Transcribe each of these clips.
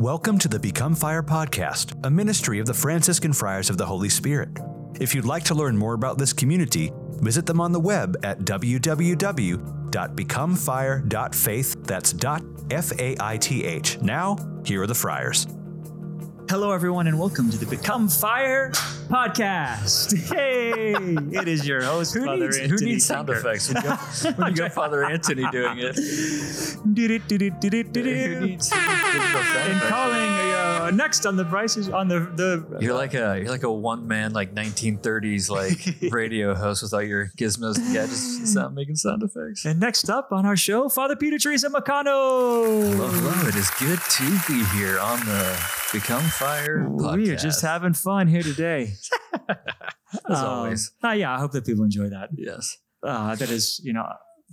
Welcome to the Become Fire podcast, a ministry of the Franciscan Friars of the Holy Spirit. If you'd like to learn more about this community, visit them on the web at www.becomefire.faith. That's dot F A I T H. Now, here are the friars. Hello, everyone, and welcome to the Become Fire podcast. Hey, it is your host, Who Father needs, who needs sound Tinker. effects when you, got, when you got Father Anthony doing it? Who needs And calling uh, next on the prices on the the. You're like a you're like a one man like 1930s like radio host with all your gizmos and gadgets sound making sound effects. and next up on our show, Father Peter Teresa Hello, hello. It is good to be here on the Become Fire podcast. We are just having fun here today. as Um, always. uh, yeah, I hope that people enjoy that. Yes. Uh, that is, you know,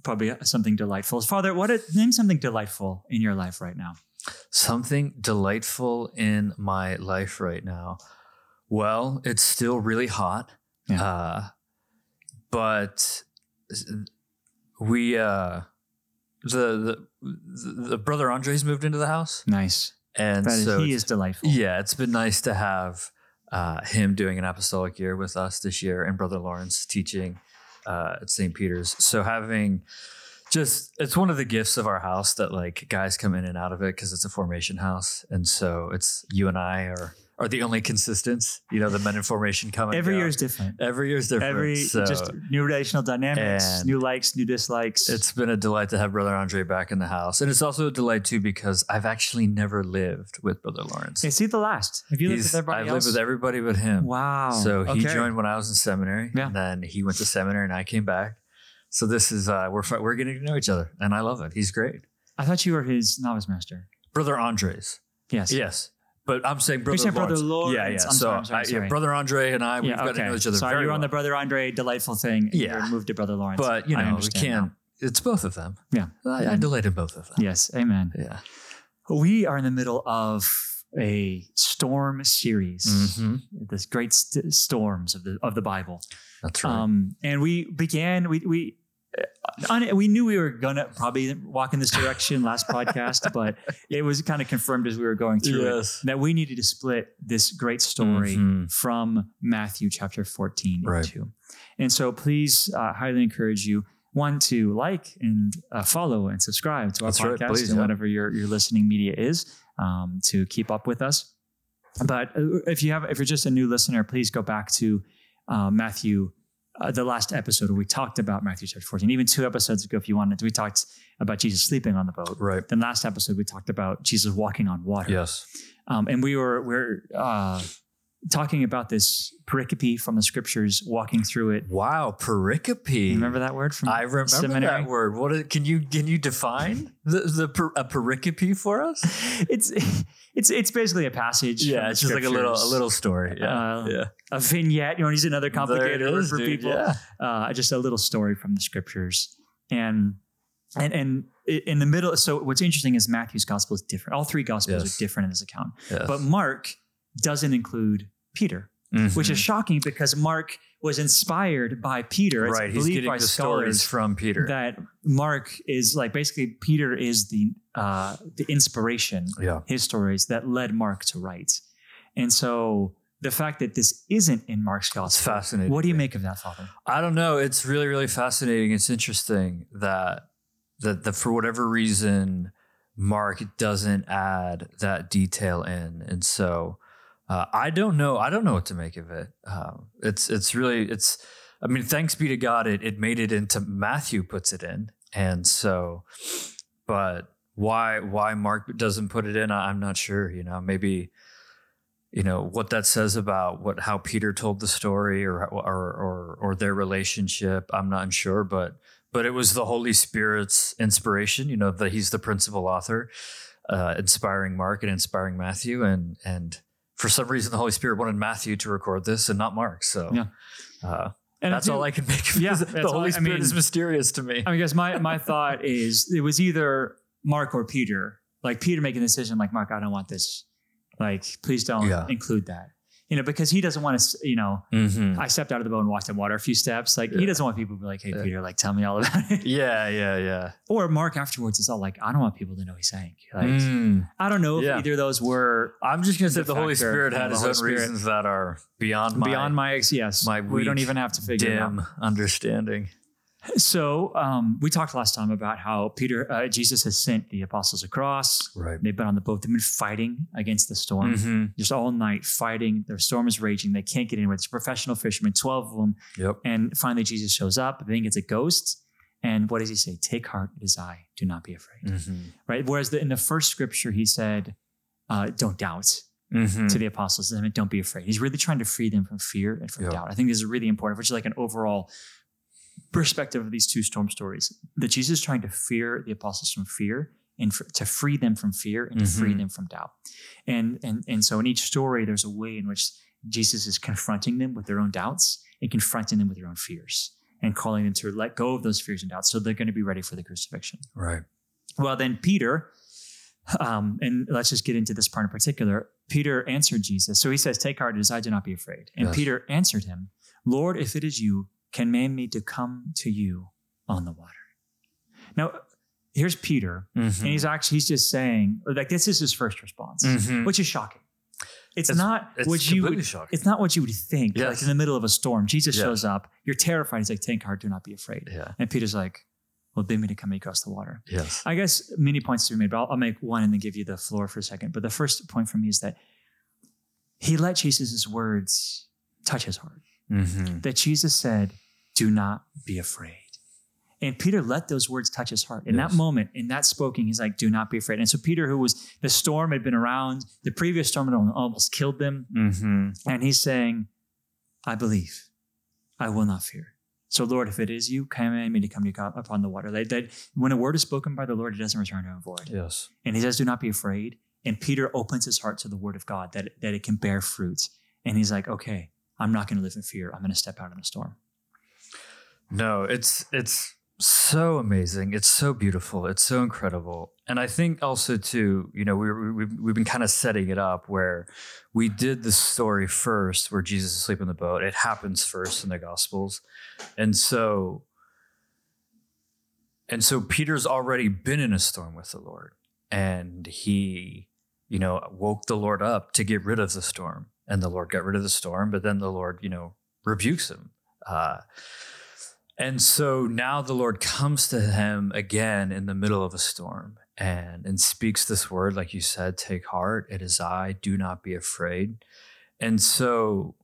probably something delightful. Father, what? name something delightful in your life right now. Something delightful in my life right now. Well, it's still really hot. Yeah. Uh, but we uh the, the the brother Andre's moved into the house. Nice. And is, so he is delightful. yeah, it's been nice to have uh, him doing an apostolic year with us this year, and Brother Lawrence teaching uh, at St. Peter's. So having just it's one of the gifts of our house that like guys come in and out of it because it's a formation house, and so it's you and I are are the only consistents. You know, the men in formation come and Every go. year is different. every year is different. Every so just new relational dynamics, new likes, new dislikes. it's been a delight to have Brother Andre back in the house, and it's also a delight too because I've actually never lived with Brother Lawrence. is he the last? Have you lived He's- with everybody I've else? lived with everybody but him. Wow. So he Okay. joined when I was in seminary, Yeah. and then he went to seminary, and I came back. So this is uh, we're we're getting to know each other, and I love it. He's great, I thought you were his novice master. brother Andres. Yes. Yes, but I'm saying brother. saying Brother Lawrence. Yeah, yeah. I'm so sorry, I'm sorry, I- yeah, brother Andre and I, we've Yeah. got Okay. to know each other Sorry, very you're on the brother Andre delightful thing. and Yeah. You moved to brother Lawrence. But you know, we can't. It's both of them. Yeah. I, I delighted both of them. Yes. Amen. Yeah. We are in the middle of a storm series. hmm This great st- storms of the of the Bible. That's right. Um, and we began, we, we, un- we knew we were going to probably walk in this direction last podcast, but it was kind of confirmed as we were going through it that we needed to split this great story Mhm. from Matthew chapter 14 Right. into. And so please uh, highly encourage you one to like and uh, follow and subscribe to our That's right, podcast please, and yeah. whatever your, your listening media is um, to keep up with us. But uh, if you have, if you're just a new listener, please go back to uh, Matthew, uh, the last episode we talked about Matthew chapter 14. Even two episodes ago, if you wanted, we talked about Jesus sleeping on the boat. Right. Then last episode we talked about Jesus walking on water. Yes. Um, and we were we're uh, talking about this pericope from the scriptures, walking through it. Wow. Pericope. Remember that word from I remember seminary? that word. What is, can you can you define the the per, a pericope for us? It's it's it's basically a passage. Yeah, it's just like a little a little story. Yeah, Uh, yeah. a vignette. You want to use another complicated word is, for dude, people? Yeah. uh, just a little story from the scriptures and and and in the middle so what's interesting is matthew's gospel is different all three gospels Yes. are different in this account Yes. but mark doesn't include peter which Mhm. is shocking because mark was inspired by peter It's right. He's believed getting by the stories from Peter. that mark is like basically peter is the uh the inspiration yeah. his stories that led mark to write and so the fact that this isn't in mark's It's gospel fascinating. what do you make of that father I don't know. It's really, really fascinating. It's interesting that that that for whatever reason, Mark doesn't add that detail in, and so uh, I don't know. I don't know what to make of it. Um, it's it's really it's. I mean, thanks be to God, it it made it into Matthew puts it in, and so, but why why Mark doesn't put it in, I- I'm not sure. You know, maybe you know what that says about what how Peter told the story or or or, or their relationship. I'm not sure, but but it was the Holy Spirit's inspiration. You know that he's the principal author, uh, inspiring Mark and inspiring Matthew, and and for some reason the Holy Spirit wanted Matthew to record this and not Mark. So Yeah. uh, and that's all I can make. Of Yeah, the Holy I- I Spirit mean- is mysterious to me. I mean, guys, my my thought is it was either Mark or Peter. Like Peter making the decision, like Mark, I don't want this. Like, please don't Yeah. include that. You know, because he doesn't want to, you know, Mhm. I stepped out of the boat and walked in water a few steps. Like he doesn't want people to be like, "Hey, Yeah. Peter, like tell me all about it." Yeah, yeah, yeah. Or Mark afterwards is all like, "I don't want people to know he sank." Like Mm. I don't know if Yeah. either of those were I'm just gonna say The Holy Spirit had his own Spirit. reasons that are beyond my beyond my. Yes, my we don't even have to figure it out. dim understanding. So um, we talked last time about how Peter, uh, Jesus has sent the apostles across. Right. They've been on the boat. They've been fighting against the storm. Mhm. just all night fighting. Their storm is raging. They can't get anywhere. It's professional fishermen, 12 of them. Yep. And finally, Jesus shows up. They think it's a ghost. And what does he say? Take heart, it is I. Do not be afraid. Mhm. Right? Whereas the, in the first scripture, he said, uh, don't doubt Mhm. to the apostles. I mean, don't be afraid. He's really trying to free them from fear and from Yeah. doubt. I think this is really important, which is like an overall perspective of these two storm stories. That Jesus is trying to fear the apostles from fear and for, to free them from fear and to free Mhm. them from doubt. And, and, and so in each story, there's a way in which Jesus is confronting them with their own doubts and confronting them with their own fears and calling them to let go of those fears and doubts so they're going to be ready for the crucifixion. Right. Well, then Peter, um, and let's just get into this part in particular. Peter answered Jesus. So he says, Take heart, it is I, do not be afraid. And Yes. Peter answered him, Lord, if it is you, command me to come to you on the water. Now, here's Peter, Mhm. and he's actually, he's just saying, like, this is his first response, Mhm. which is shocking. It's, It's- not it's what you would, shocking. it's not what you would think. Like in the middle of a storm, Jesus Yeah. shows up, you're terrified. He's like, Take heart, do not be afraid. Yeah. And Peter's like, Well, bid me to come across the water. Yes. I guess many points to be made, but I'll, I'll make one and then give you the floor for a second. But the first point for me is that he let Jesus' words touch his heart. Mhm. That Jesus said, Do not be afraid. And Peter let those words touch his heart. In that moment, in that spoken, he's like, Do not be afraid. And so Peter, who was the storm had been around, the previous storm had almost killed them. Mhm. And he's saying, I believe. I will not fear. So, Lord, if it is you, command me to come to you upon the water. That, that when a word is spoken by the Lord, it doesn't return to him void. Yes. And he says, Do not be afraid. And Peter opens his heart to the word of God that, that it can bear fruit. And he's like, Okay, I'm not going to live in fear. I'm going to step out in the storm. No, it's it's so amazing. It's so beautiful. It's so incredible. And I think also too, you know, we we we've, we've been kind of setting it up where we did the story first, where Jesus is asleep in the boat. It happens first in the Gospels, and so and so Peter's already been in a storm with the Lord, and he, you know, woke the Lord up to get rid of the storm, and the Lord got rid of the storm. But then the Lord, you know, rebukes him. Uh, and so now the Lord comes to him again in the middle of a storm and, and speaks this word, like you said, take heart, it is I, do not be afraid. And so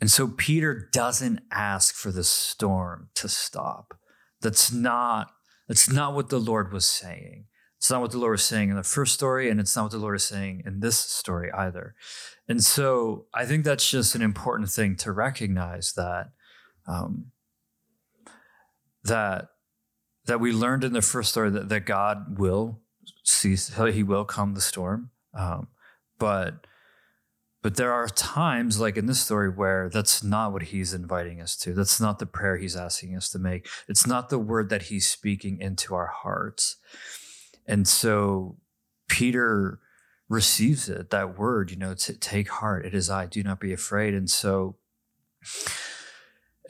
and so Peter doesn't ask for the storm to stop. That's not that's not what the Lord was saying. It's not what the Lord was saying in the first story, and it's not what the Lord is saying in this story either. And so I think that's just an important thing to recognize that um, that that we learned in the first story that, that God will cease, He will calm the storm. Um, but but there are times, like in this story, where that's not what He's inviting us to. That's not the prayer He's asking us to make. It's not the word that He's speaking into our hearts. And so Peter receives it, that word, you know, to take heart. It is I. Do not be afraid. And so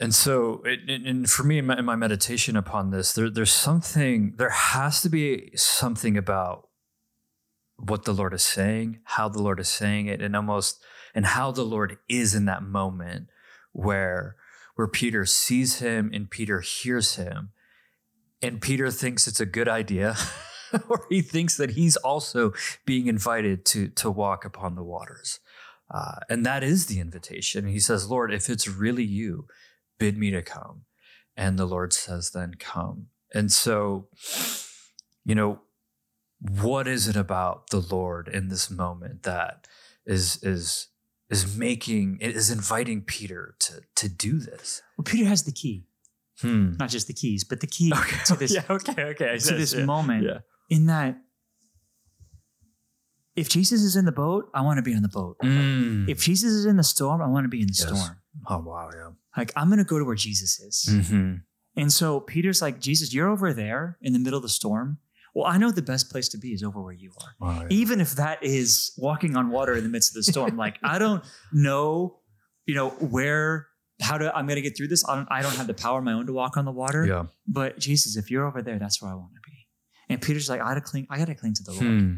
and so, it, and for me, in my, in my meditation upon this, there, there's something, there has to be something about what the Lord is saying, how the Lord is saying it, and almost, and how the Lord is in that moment where, where Peter sees him and Peter hears him, and Peter thinks it's a good idea, or he thinks that he's also being invited to to walk upon the waters, uh, and that is the invitation. He says, "Lord, if it's really you." bid me to come. And the Lord says, then come. And so, you know, what is it about the Lord in this moment that is is is making is inviting Peter to to do this? Well, Peter has the key, Hmm. not just the keys, but the key to this, yeah, okay, okay. to this moment Yeah. In that if Jesus is in the boat, I want to be on the boat. Mm. If Jesus is in the storm, I want to be in the Yes. storm. Oh wow, yeah. Like I'm going to go to where Jesus is. Mm-hmm. And so Peter's like, Jesus, you're over there in the middle of the storm. Well, I know the best place to be is over where you are. Wow, yeah. Even if that is walking on water in the midst of the storm. like I don't know, you know, where how to I'm gonna get through this. I don't I don't have the power of my own to walk on the water. yeah. But Jesus, if you're over there, that's where I want to be. And Peter's like, I gotta cling, I gotta cling to the Lord. Hmm.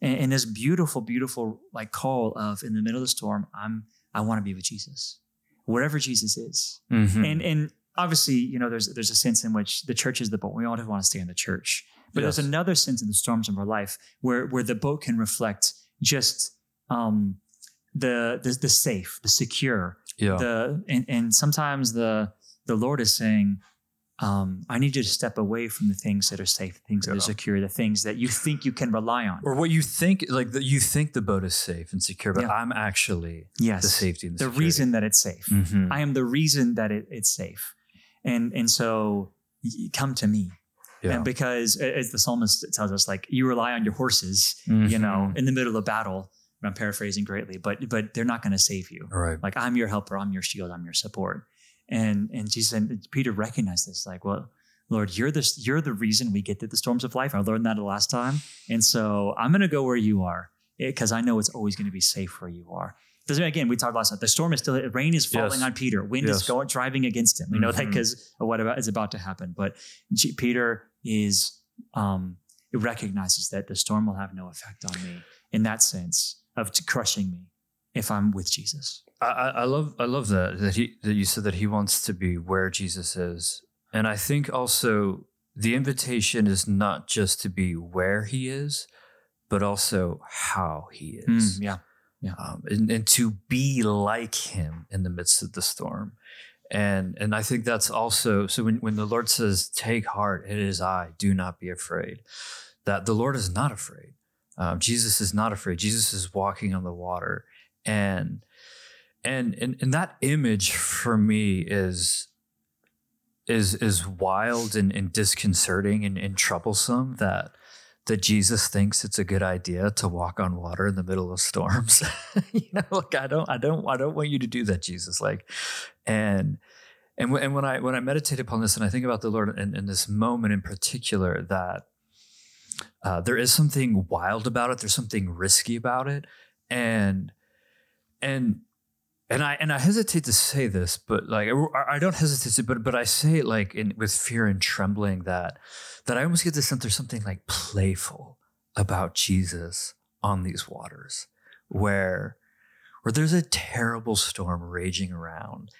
And, and this beautiful, beautiful like call of in the middle of the storm, I'm I want to be with Jesus. Wherever Jesus is. Mhm. And and obviously, you know, there's there's a sense in which the church is the boat. We all want to stay in the church. But Yes. there's another sense in the storms of our life where where the boat can reflect just um the the, the safe, the secure, yeah. the and, and sometimes the the Lord is saying, um, I need you to step away from the things that are safe, the things that are secure, the things that you think you can rely on. or what you think, like the, you think the boat is safe and secure, but Yeah. I'm actually Yes. the safety and the, the reason that it's safe. Mhm. I am the reason that it, it's safe. And and so y- come to me. Yeah. And because as the psalmist tells us, like you rely on your horses, you know, Mhm. in the middle of battle. I'm paraphrasing greatly, but but they're not going to save you. All right. Like I'm your helper, I'm your shield, I'm your support. And and Jesus and Peter recognized this, like, well, Lord, you're the you're the reason we get through the storms of life. I learned that the last time, and so I'm going to go where you are because I know it's always going to be safe where you are. Doesn't again? We talked last night. The storm is still rain is falling Yes. on Peter. Wind Yes. is going driving against him. We know that Mhm. because what about, is about to happen. But G- Peter is um, it recognizes that the storm will have no effect on me in that sense of crushing me if I'm with Jesus. I, I love I love that that he that you said that he wants to be where Jesus is, and I think also the invitation is not just to be where he is, but also how he is, Mm, yeah. um, and, and to be like him in the midst of the storm. And and I think that's also so when, when the Lord says, Take heart, it is I, do not be afraid, that the Lord is not afraid. Um, Jesus is not afraid. Jesus is walking on the water. And and and, and that image for me is is is wild and, and disconcerting and, and troublesome that that Jesus thinks it's a good idea to walk on water in the middle of storms. you know, like I don't, I don't, I don't want you to do that, Jesus. Like, and and when, and when I when I meditate upon this and I think about the Lord in, in this moment in particular, that uh, there is something wild about it. There's something risky about it, and and and I and I hesitate to say this, but like I, I don't hesitate to, but but I say it like in with fear and trembling that that I almost get the sense there's something like playful about Jesus on these waters, where where there's a terrible storm raging around,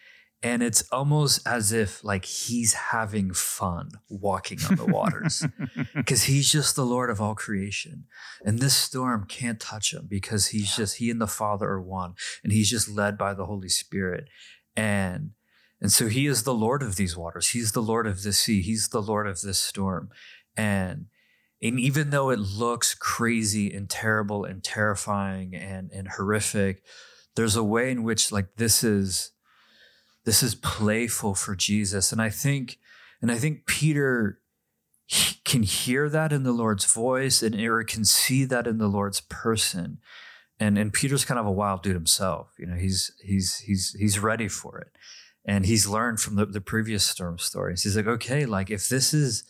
and it's almost as if like he's having fun walking on the waters because he's just the Lord of all creation. And this storm can't touch him because he's just, he and the Father are one and he's just led by the Holy Spirit. And, and so he is the Lord of these waters. He's the Lord of the sea. He's the Lord of this storm. And, and even though it looks crazy and terrible and terrifying and, and horrific, there's a way in which like this is, this is playful for Jesus. And I think, and I think Peter can hear that in the Lord's voice and or can see that in the Lord's person. And and Peter's kind of a wild dude himself. You know, he's he's he's he's ready for it. And he's learned from the, the previous storm stories. He's like, okay, like if this is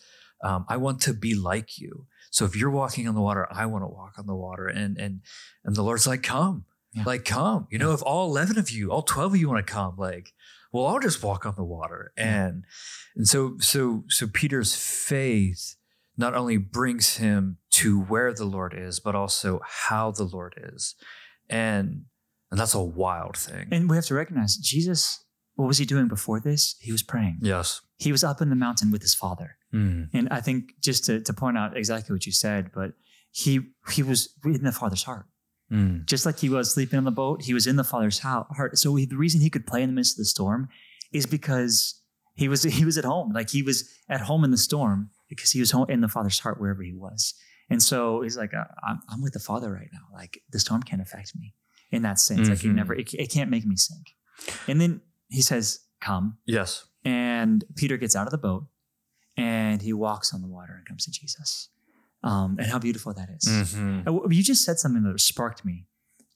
um, I want to be like you. So if you're walking on the water, I want to walk on the water. And and and the Lord's like, come. Yeah. Like, come. You know, if all 11 of you, all 12 of you want to come, like, well, I'll just walk on the water. And and so so so Peter's faith not only brings him to where the Lord is, but also how the Lord is. And and that's a wild thing. And we have to recognize Jesus, what was he doing before this? He was praying. yes. He was up in the mountain with his father. Mm. And I think just to, to point out exactly what you said, but he he was in the father's heart. Mm. Just like he was sleeping on the boat, he was in the father's heart. So he, the reason he could play in the midst of the storm is because he was he was at home. Like he was at home in the storm because he was home in the father's heart wherever he was. And so he's like, "I- I'm, I'm with the father right now. Like the storm can't affect me in that sense. Like it Mhm. never, it, it can't make me sink. And then he says, "Come." Yes. And Peter gets out of the boat and he walks on the water and comes to Jesus. Um, and how beautiful that is. Mhm. Uh, You just said something that sparked me.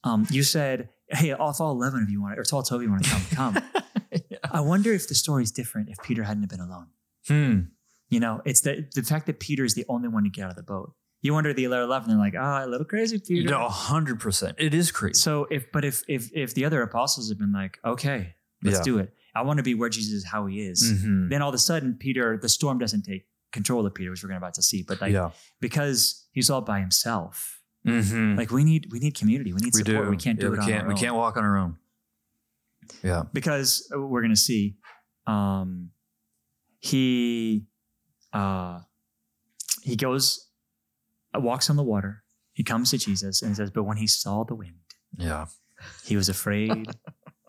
Um, you said, "Hey, if all eleven of you want, to, or if all twelve of you want to come, come." Yeah. I wonder if the story is different if Peter hadn't been alone. Hmm. You know, it's the the fact that Peter is the only one to get out of the boat. You wonder the other eleven, they're like, ah, a little crazy, Peter. No, hundred percent. It is crazy. So if but if if if the other apostles have been like, okay, let's Yeah. do it. I want to be where Jesus is, how he is. Mhm. Then all of a sudden, Peter, the storm doesn't take control of Peter, which we're gonna about to see. But like yeah. because he's all by himself, Mhm. like we need we need community, we need we support. do. We can't do Yeah, it we can't. our we own. can't walk on our own. Yeah. because uh, we're gonna see um he uh he goes uh, walks on the water he comes to jesus and says but when he saw the wind Yeah. he was afraid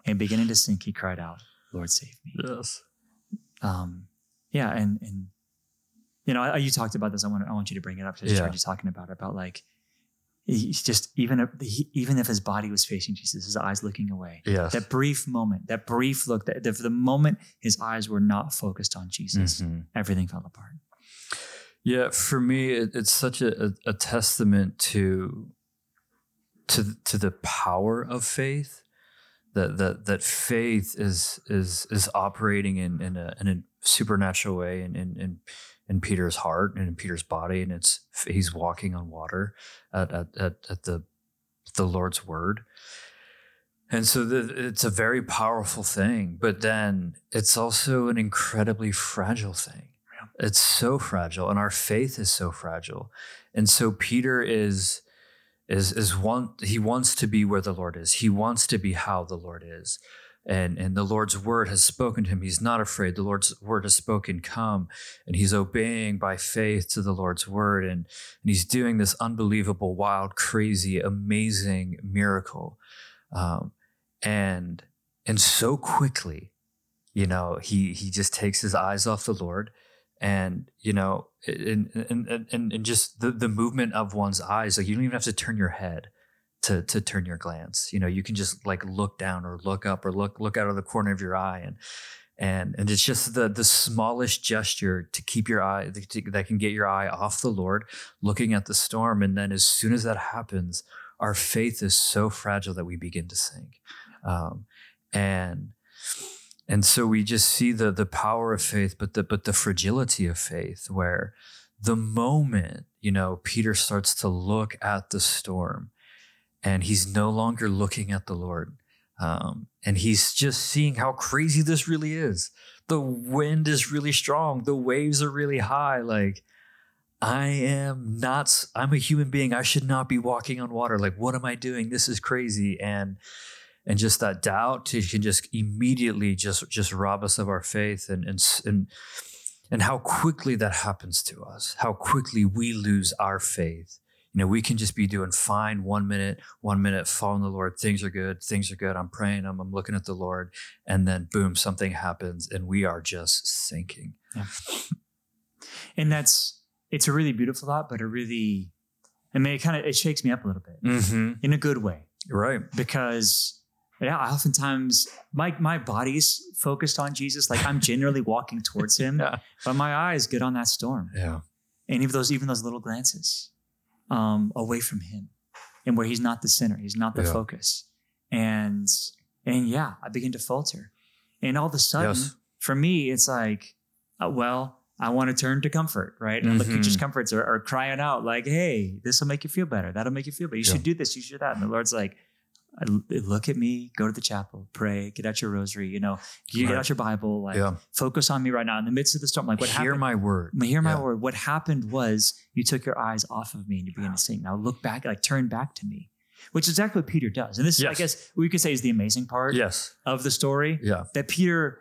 and beginning to sink he cried out lord save me Yes. um yeah and and you know I, you talked about this i want i want you to bring it up 'cause i just Yeah. heard you talking about it about like he's just even if he, even if his body was facing jesus his eyes looking away Yes. that brief moment, that brief look, that the, the moment his eyes were not focused on Jesus, Mhm. everything fell apart. Yeah, for me, it, it's such a, a, a testament to to to the power of faith. That that that faith is is is operating in in a, in a supernatural way in, in in in Peter's heart and in Peter's body, and it's he's walking on water at at at, at the the Lord's word. And so the, it's a very powerful thing, but then it's also an incredibly fragile thing. It's so fragile, and our faith is so fragile. And so Peter is is is one he wants to be where the Lord is. He wants to be how the Lord is. And and the Lord's word has spoken to him. He's not afraid. The Lord's word has spoken, come. And he's obeying by faith to the Lord's word. And, and he's doing this unbelievable, wild, crazy, amazing miracle. Um, and and so quickly, you know, he he just takes his eyes off the Lord and you know and and and, and just the, the movement of one's eyes like you don't even have to turn your head to to turn your glance. You know you can just like look down or look up or look look out of the corner of your eye and and and it's just the the smallest gesture to keep your eye that can get your eye off the lord looking at the storm. And then as soon as that happens our faith is so fragile that we begin to sink. Um, and and so we just see the the power of faith but the but the fragility of faith where the moment you know peter starts to look at the storm and he's no longer looking at the lord um, and he's just seeing how crazy this really is. The wind is really strong. The waves are really high. Like i am not, I'm a human being. I should not be walking on water. Like what am i doing? This is crazy. And and just that doubt can just immediately just just rob us of our faith and and and and how quickly that happens to us how quickly we lose our faith you know we can just be doing fine one minute one minute following the lord things are good things are good i'm praying i'm, I'm looking at the lord and then boom something happens and we are just sinking. And that's it's a really beautiful thought, but a really I mean it kind of it shakes me up a little bit mm-hmm. in a good way. Right. Because yeah, oftentimes my my body's focused on Jesus, like I'm generally walking towards him, yeah. but my eyes get on that storm. yeah. And even those even those little glances um, away from him and where he's not the center he's not the Yeah. focus and and yeah i begin to falter and all of a sudden Yes. for me it's like uh, well i want to turn to comfort right and the Mhm. creatures comforts are, are crying out like hey this will make you feel better that'll make you feel better you Yeah. should do this you should that and the lord's like I- look at me go to the chapel pray get out your rosary you know you get Right. out your bible like yeah focus on me right now in the midst of the storm like what hear happened my word hear my Yeah. word. What happened was you took your eyes off of me and you began to sing. Now look back, like turn back to me, which is exactly what Peter does. And this, I Yes. guess, we could say is the amazing part yes of the story yeah that Peter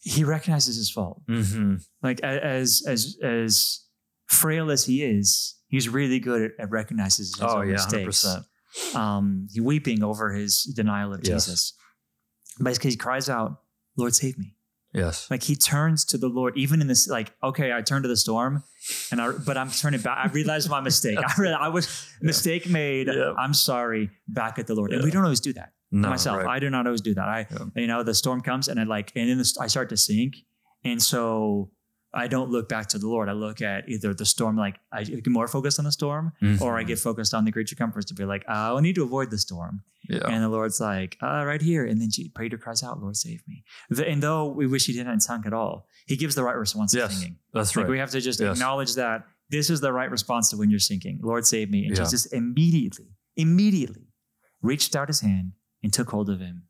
he recognizes his fault. mm-hmm. Like as as as frail as he is, he's really good at, at recognizing his oh own yeah mistakes. 100% Um, weeping over his denial of Yes. Jesus, but because he cries out, "Lord, save me." yes Like he turns to the Lord, even in this, like, okay, I turned to the storm and I, but I'm turning back. I realized my mistake. I realized I was mistake made. Yeah. I'm sorry back at the Lord. And we don't always do that no, myself. right. I do not always do that. I, Yeah. you know, the storm comes and I like, and then the, I start to sink. And so I don't look back to the Lord. I look at either the storm, like I get more focused on the storm or I Mhm. get focused on the creature comforts to be like, "Oh, I need to avoid the storm. Yeah. And the Lord's like, uh, right here. And then Je- Peter cries out, Lord, save me. The- And though we wish he didn't sung at all, he gives the right response Yes. to singing. That's Like right. we have to just Yes. acknowledge that this is the right response to when you're sinking. Lord, save me. And Yeah. Jesus immediately, immediately reached out his hand and took hold of him,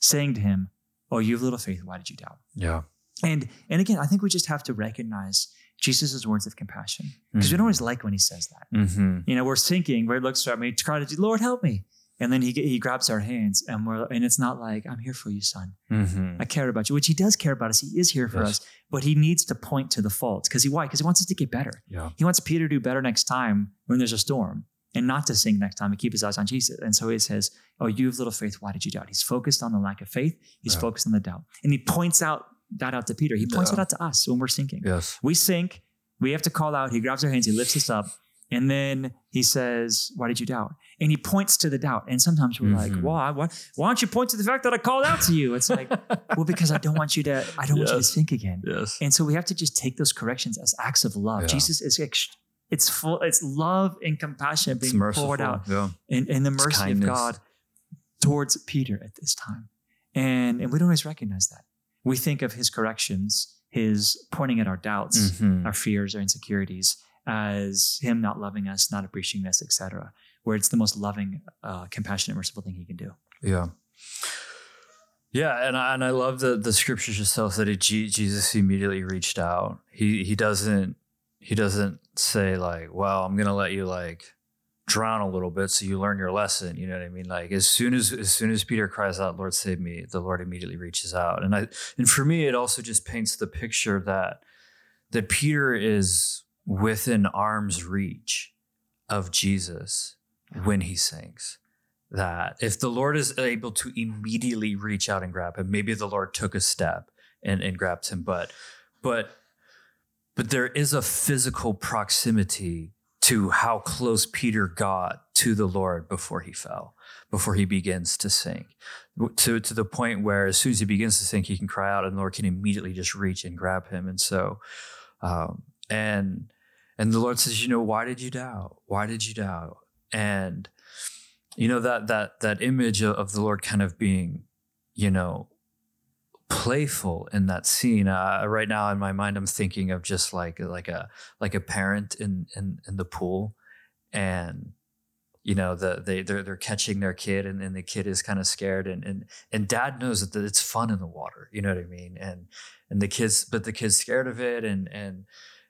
saying to him, Oh, you have little faith. Why did you doubt? yeah. And and again, I think we just have to recognize Jesus' words of compassion because we don't always like when he says that. Mm-hmm. You know, we're sinking, where he looks at me, cry to Lord, help me. And then he he grabs our hands and we're and it's not like, I'm here for you, son. Mm-hmm. I care about you, which he does care about us. He is here for Yes. us, but he needs to point to the fault. Because he why? Because he wants us to get better. Yeah. He wants Peter to do better next time when there's a storm and not to sink next time and keep his eyes on Jesus. And so he says, Oh, you have little faith. Why did you doubt? He's focused on the lack of faith. He's focused on the doubt. And he points out that out to Peter. He points Yeah. it out to us when we're sinking. Yes. We sink. We have to call out. He grabs our hands. He lifts us up. And then he says, Why did you doubt? And he points to the doubt. And sometimes we're like, Mhm. Why? Why, why don't you point to the fact that I called out to you? It's like, Well, because I don't want you to, I don't want you to sink again. Yes. And so we have to just take those corrections as acts of love. Yeah. Jesus is ex- it's full, it's love and compassion being poured out Yeah. in, in the mercy of. God towards Peter at this time. And and we don't always recognize that. We think of his corrections, his pointing at our doubts, Mhm. our fears, our insecurities as him not loving us, not appreciating us, etc. Where it's the most loving, uh, compassionate, merciful thing he can do. Yeah. Yeah, and I, and I love the the scripture just tells that it, Je- Jesus immediately reached out. He he doesn't he doesn't say like, "Well, I'm gonna let you like drown a little bit so you learn your lesson." You know what I mean? Like as soon as as soon as Peter cries out, "Lord, save me," the Lord immediately reaches out. And I and for me, it also just paints the picture that that Peter is within arm's reach of Jesus when he sinks that if the Lord is able to immediately reach out and grab him, maybe the Lord took a step and, and grabbed him, but but but there is a physical proximity to how close Peter got to the Lord before he fell, before he begins to sink. To, to the point where as soon as he begins to sink, he can cry out and the Lord can immediately just reach and grab him. And so um, and and the Lord says, you know, why did you doubt? Why did you doubt? And you know that that that image of, of the Lord kind of being, you know, playful in that scene. Uh, right now in my mind, I'm thinking of just like like a like a parent in in, in the pool, and you know the they they're, they're catching their kid, and, and the kid is kind of scared, and and and dad knows that it's fun in the water. You know what I mean? And and the kids, but the kid's scared of it, and and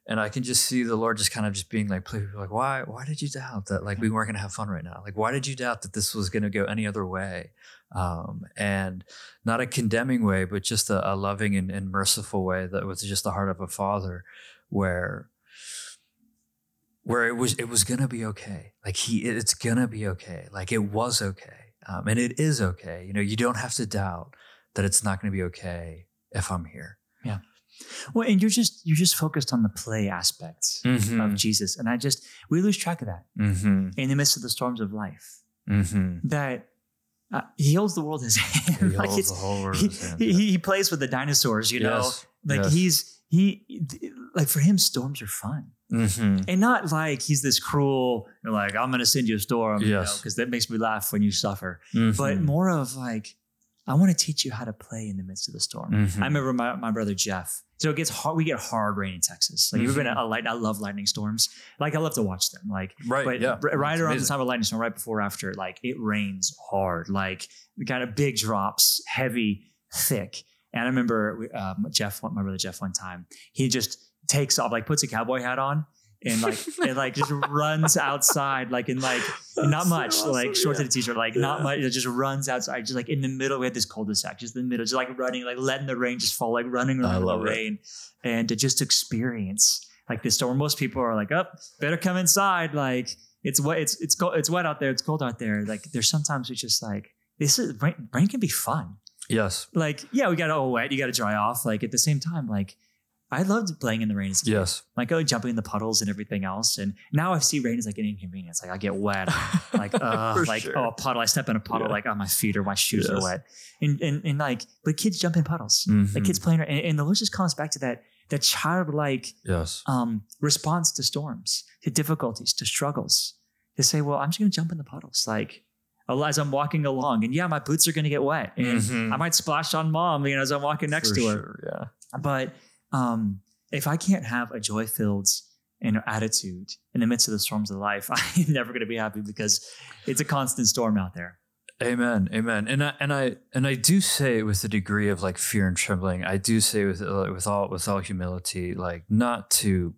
and I can just see the Lord just kind of just being like, like, why, why did you doubt that like we weren't gonna have fun right now? Like, why did you doubt that this was gonna go any other way? Um, and not a condemning way, but just a, a loving and, and merciful way that was just the heart of a father, where where it was it was gonna be okay. Like he, it's gonna be okay. Like it was okay, um, and it is okay. You know, you don't have to doubt that it's not gonna be okay if I'm here. Well, and you're just you're just focused on the play aspects Mm-hmm. of Jesus, and I just we lose track of that Mm-hmm. in the midst of the storms of life. Mm-hmm. That uh, he holds the world in his hand. like it's, the whole world he, hand, he, yeah. he plays with the dinosaurs, you know. Like yes. he's he like for him, storms are fun, Mhm. and not like he's this cruel. Like I'm going to send you a storm, Yes. because that makes me laugh when you suffer. But Mhm. more of like I want to teach you how to play in the midst of the storm. Mhm. I remember my, my brother Jeff. So it gets hard. We get hard rain in Texas. Like you've been Mhm. a light. I love lightning storms. Like I love to watch them. Like right, but yeah, right around the time of lightning storm, right before or after, like it rains hard. Like kind of big drops, heavy, thick. And I remember um, Jeff, my brother Jeff, one time he just takes off, like puts a cowboy hat on. And like it like just runs outside like in like not so much awesome, like shorts yeah. and a t-shirt like not much it just runs outside just like in the middle we had this cul-de-sac just in the middle just like running like letting the rain just fall like running around in the love it. rain and to just experience like this storm most people are like up better come inside like it's wet it's it's cold it's wet out there it's cold out there like there's sometimes it's just like this is rain, rain can be fun yes, like yeah we got all oh, wet you got to dry off like at the same time like I loved playing in the rain as a kid. yes. like oh jumping in the puddles and everything else and now I see rain as like an inconvenience like I get wet like uh like sure. oh a puddle I step in a puddle Yeah. like oh my feet or my shoes are wet and, and and like but kids jump in puddles like Mhm. kids playing and, and the Lord just calls back to that that childlike Yes, um response to storms to difficulties to struggles to say well I'm just gonna jump in the puddles like as I'm walking along. And yeah, my boots are going to get wet, and Mhm. I might splash on mom, you know, as I'm walking next For to her. sure, Yeah. But um, if I can't have a joy filled know, attitude in the midst of the storms of life, I'm never going to be happy because it's a constant storm out there. Amen, amen. And I and I and I do say it with a degree of like fear and trembling. I do say with uh, with all with all humility, like not to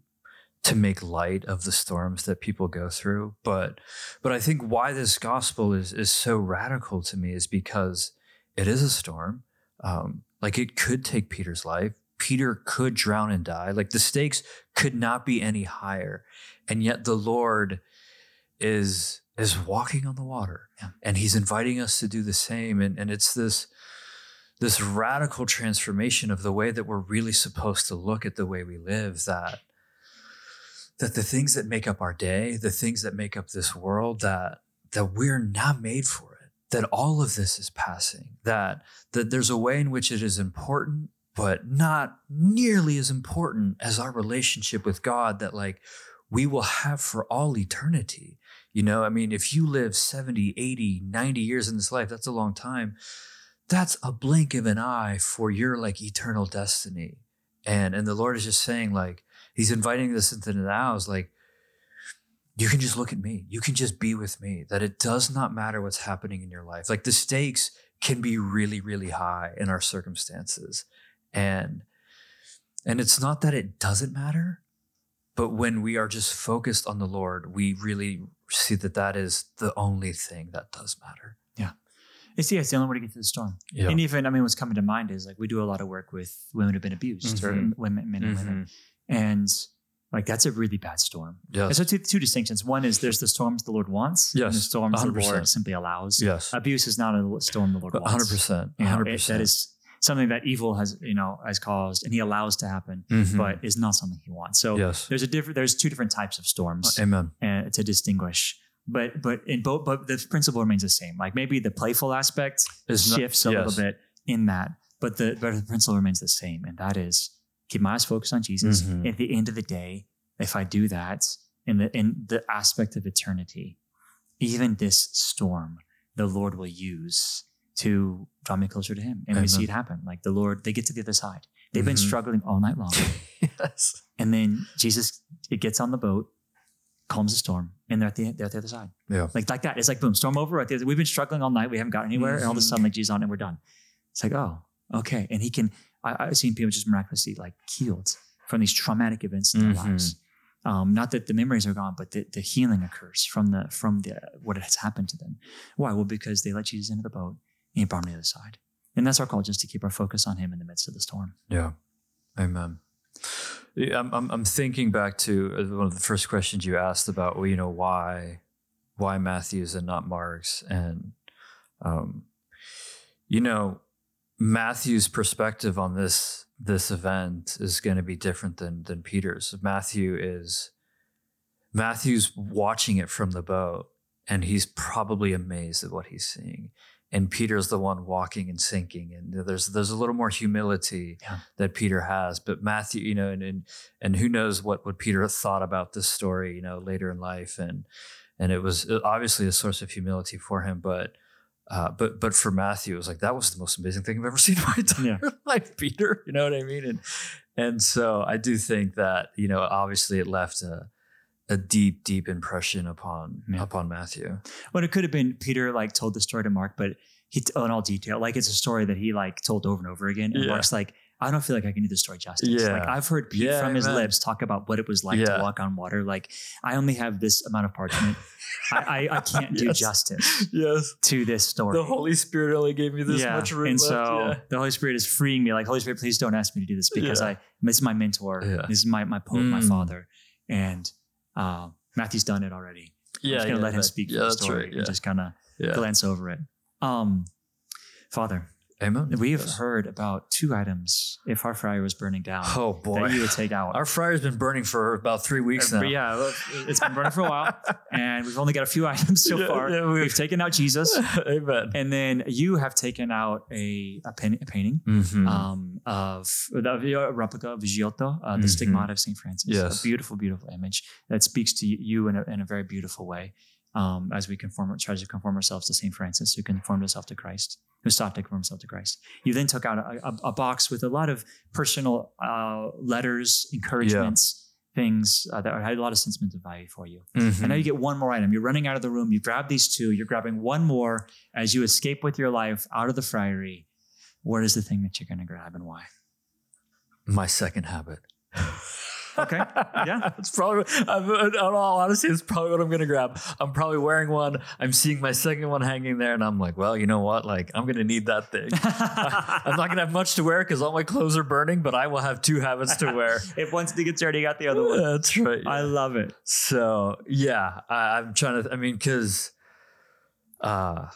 to make light of the storms that people go through, but but I think why this gospel is is so radical to me is because it is a storm. Um, like it could take Peter's life. Peter could drown and die. Like the stakes could not be any higher, and yet the Lord is is walking on the water and he's inviting us to do the same and, and it's this this radical transformation of the way that we're really supposed to look at the way we live that that the things that make up our day the things that make up this world that that we're not made for it that all of this is passing that that there's a way in which it is important but not nearly as important as our relationship with God that like we will have for all eternity you know, I mean, if you live 70, 80, 90 years in this life, that's a long time. That's a blink of an eye for your like eternal destiny. And and the Lord is just saying, like, He's inviting us into the nows, like, you can just look at me. You can just be with me. That it does not matter what's happening in your life. Like the stakes can be really, really high in our circumstances. And and it's not that it doesn't matter, but when we are just focused on the Lord, we really see that that is the only thing that does matter. It's, yeah, it's the only way to get through the storm. Yeah. And even, I mean, what's coming to mind is like we do a lot of work with women who've been abused or Mhm. women, men and women. Mhm. And like that's a really bad storm. And so two, two distinctions. One is there's the storms the Lord wants, and the Yes, storms the 100%. Lord simply allows. Yes. Abuse is not a storm the Lord wants. 100%. You know, 100%. it- that is something that evil has, you know, has caused and he allows to happen, Mhm. but is not something he wants. So yes. there's a different, there's two different types of storms Amen. uh, to distinguish. But but in both, but the principle remains the same. Like maybe the playful aspect Is not- shifts a little bit in that, but the but the principle remains the same, and that is keep my eyes focused on Jesus. Mhm. At the end of the day, if I do that in the in the aspect of eternity, even this storm, the Lord will use to draw me closer to Him, and we see it happen. Like the Lord, they get to the other side. They've been Mhm. struggling all night long. yes. And then Jesus, it gets on the boat, calms the storm, and they're at the they're at the other side. Yeah. Like like that. It's like boom, storm over. At the, we've been struggling all night. We haven't got anywhere, and all of a Mhm. sudden, like Jesus on, and we're done. It's like oh, okay. And he can. I, I've seen people just miraculously like healed from these traumatic events in their Mhm. lives. Um, not that the memories are gone, but the, the healing occurs from the from the what has happened to them. Why? Well, because they let Jesus into the boat and he brought them to the other side. And that's our call, just to keep our focus on him in the midst of the storm. Yeah. Amen. I'm, I'm, I'm thinking back to uh, one of the first questions you asked about, well, you know, why, why Matthew's and not Mark's, and, um, you know, Matthew's perspective on this this event is going to be different than than Peter's. Matthew is Matthew's watching it from the boat, and he's probably amazed at what he's seeing. And Peter's the one walking and sinking, and there's there's a little more humility Yeah. that Peter has. But Matthew, you know, and and, and who knows what what Peter thought about this story, you know, later in life, and and it was uh, obviously a source of humility for him. But uh, but but for Matthew, it was like that was the most amazing thing I've ever seen in my entire Yeah. life, Peter. You know what I mean? And and so I do think that you know, obviously, it left a a deep, deep impression upon Yeah. upon Matthew. Well, it could have been Peter like told the story to Mark, but he in all detail. Like it's a story that he like told over and over again. And Yeah. Mark's like, I don't feel like I can do the story justice. Yeah. Like I've heard Pete Yeah, from his amen. lips talk about what it was like Yeah. to walk on water. Like I only have this amount of parchment. I, I, I can't do Yes. justice Yes, to this story. the Holy Spirit only gave me this yeah. much room and left. so yeah. the Holy Spirit is freeing me. Like Holy Spirit, please don't ask me to do this because. I this is my mentor. Yeah. This is my my pope, my Mm. father, and uh, Matthew's done it already. I'm just gonna let him that- speak Yeah, the story right. Yeah. and just kind of yeah. glance over it. Um, Father, Amen. we have Yes. heard about two items. If our fryer was burning down, Oh boy, that you would take out. our fryer's been burning for about three weeks Uh, now. yeah, it's been burning for a while, and we've only got a few items so Yeah, far. yeah, we've- we've taken out Jesus, Amen. and then you have taken out a a, pen, a painting Mhm. um, of a replica of Giotto, uh, the Mhm. Stigmata of Saint Francis. Yes. A beautiful, beautiful image that speaks to you in a, in a very beautiful way. Um, as we conform, try to conform ourselves to St. Francis, who conformed himself to Christ, who stopped to conform himself to Christ. You then took out a, a, a box with a lot of personal uh, letters, encouragements, things uh, that had a lot of sentimental value for you. Mhm. And now you get one more item. You're running out of the room. You grab these two. You're grabbing one more as you escape with your life out of the friary. What is the thing that you're going to grab and why? my second habit. Okay. Yeah. it's probably. I'm, in all honesty, it's probably what I'm gonna grab. I'm probably wearing one. I'm seeing my second one hanging there, and I'm like, well, you know what? Like, I'm gonna need that thing. I'm not gonna have much to wear because all my clothes are burning, but I will have two habits to wear. if one thing gets dirty, you got the other one. That's right. I love it. So yeah, I, I'm trying to. I mean, because. Uh,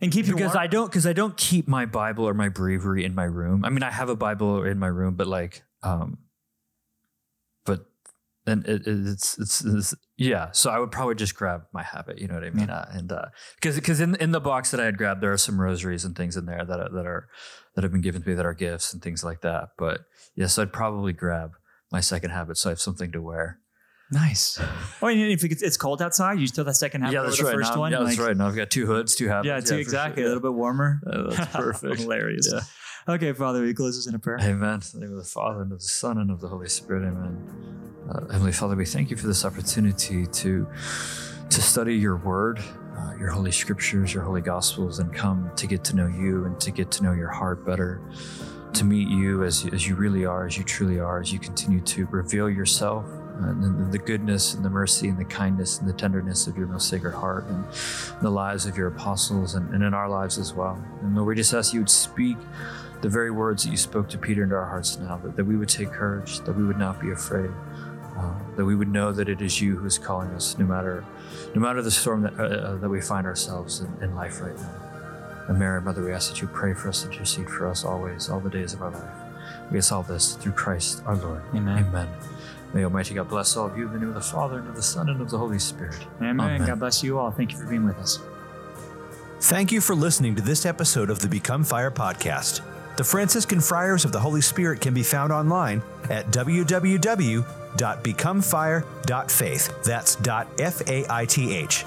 And keep your because warm- I don't because I don't keep my Bible or my breviary in my room. I mean, I have a Bible in my room, but like, um, but and it, it- it's, it's it's yeah. So I would probably just grab my habit. You know what I mean? Uh, and because because in in the box that I had grabbed, there are some rosaries and things in there that are, that are that have been given to me that are gifts and things like that. But yes, yeah, so I'd probably grab my second habit so I have something to wear. Nice. Oh, and if it's, it's cold outside, you still have that second half yeah, that's the right. first Now, one. yeah, that's like- right. Now I've got two hoods, two habits. Yeah, too, for exactly. sure. A little bit warmer. Yeah, that's perfect. Hilarious. Yeah. Okay, Father, we close us in a prayer. Amen. In the name of the Father and of the Son and of the Holy Spirit. Amen. Uh, Heavenly Father, we thank you for this opportunity to to study your Word, uh, your Holy Scriptures, your Holy Gospels, and come to get to know you and to get to know your heart better, to meet you as as you really are, as you truly are, as you continue to reveal yourself. Uh, And the, the goodness and the mercy and the kindness and the tenderness of your most sacred heart and the lives of your apostles and, and in our lives as well. And Lord, we just ask you would speak the very words that you spoke to Peter into our hearts now, that, that we would take courage, that we would not be afraid, uh, that we would know that it is you who is calling us, no matter, no matter the storm that, uh, uh, that we find ourselves in, in life right now. And Mary, Mother, we ask that you pray for us, and intercede for us always, all the days of our life. We ask all this through Christ our Lord. Amen. Amen. May Almighty God bless all of you in the name of the Father, and of the Son, and of the Holy Spirit. Amen. Amen. God bless you all. Thank you for being with us. Thank you for listening to this episode of the Become Fire podcast. The Franciscan Friars of the Holy Spirit can be found online at www.becomefire.faith. That's .f a i t h.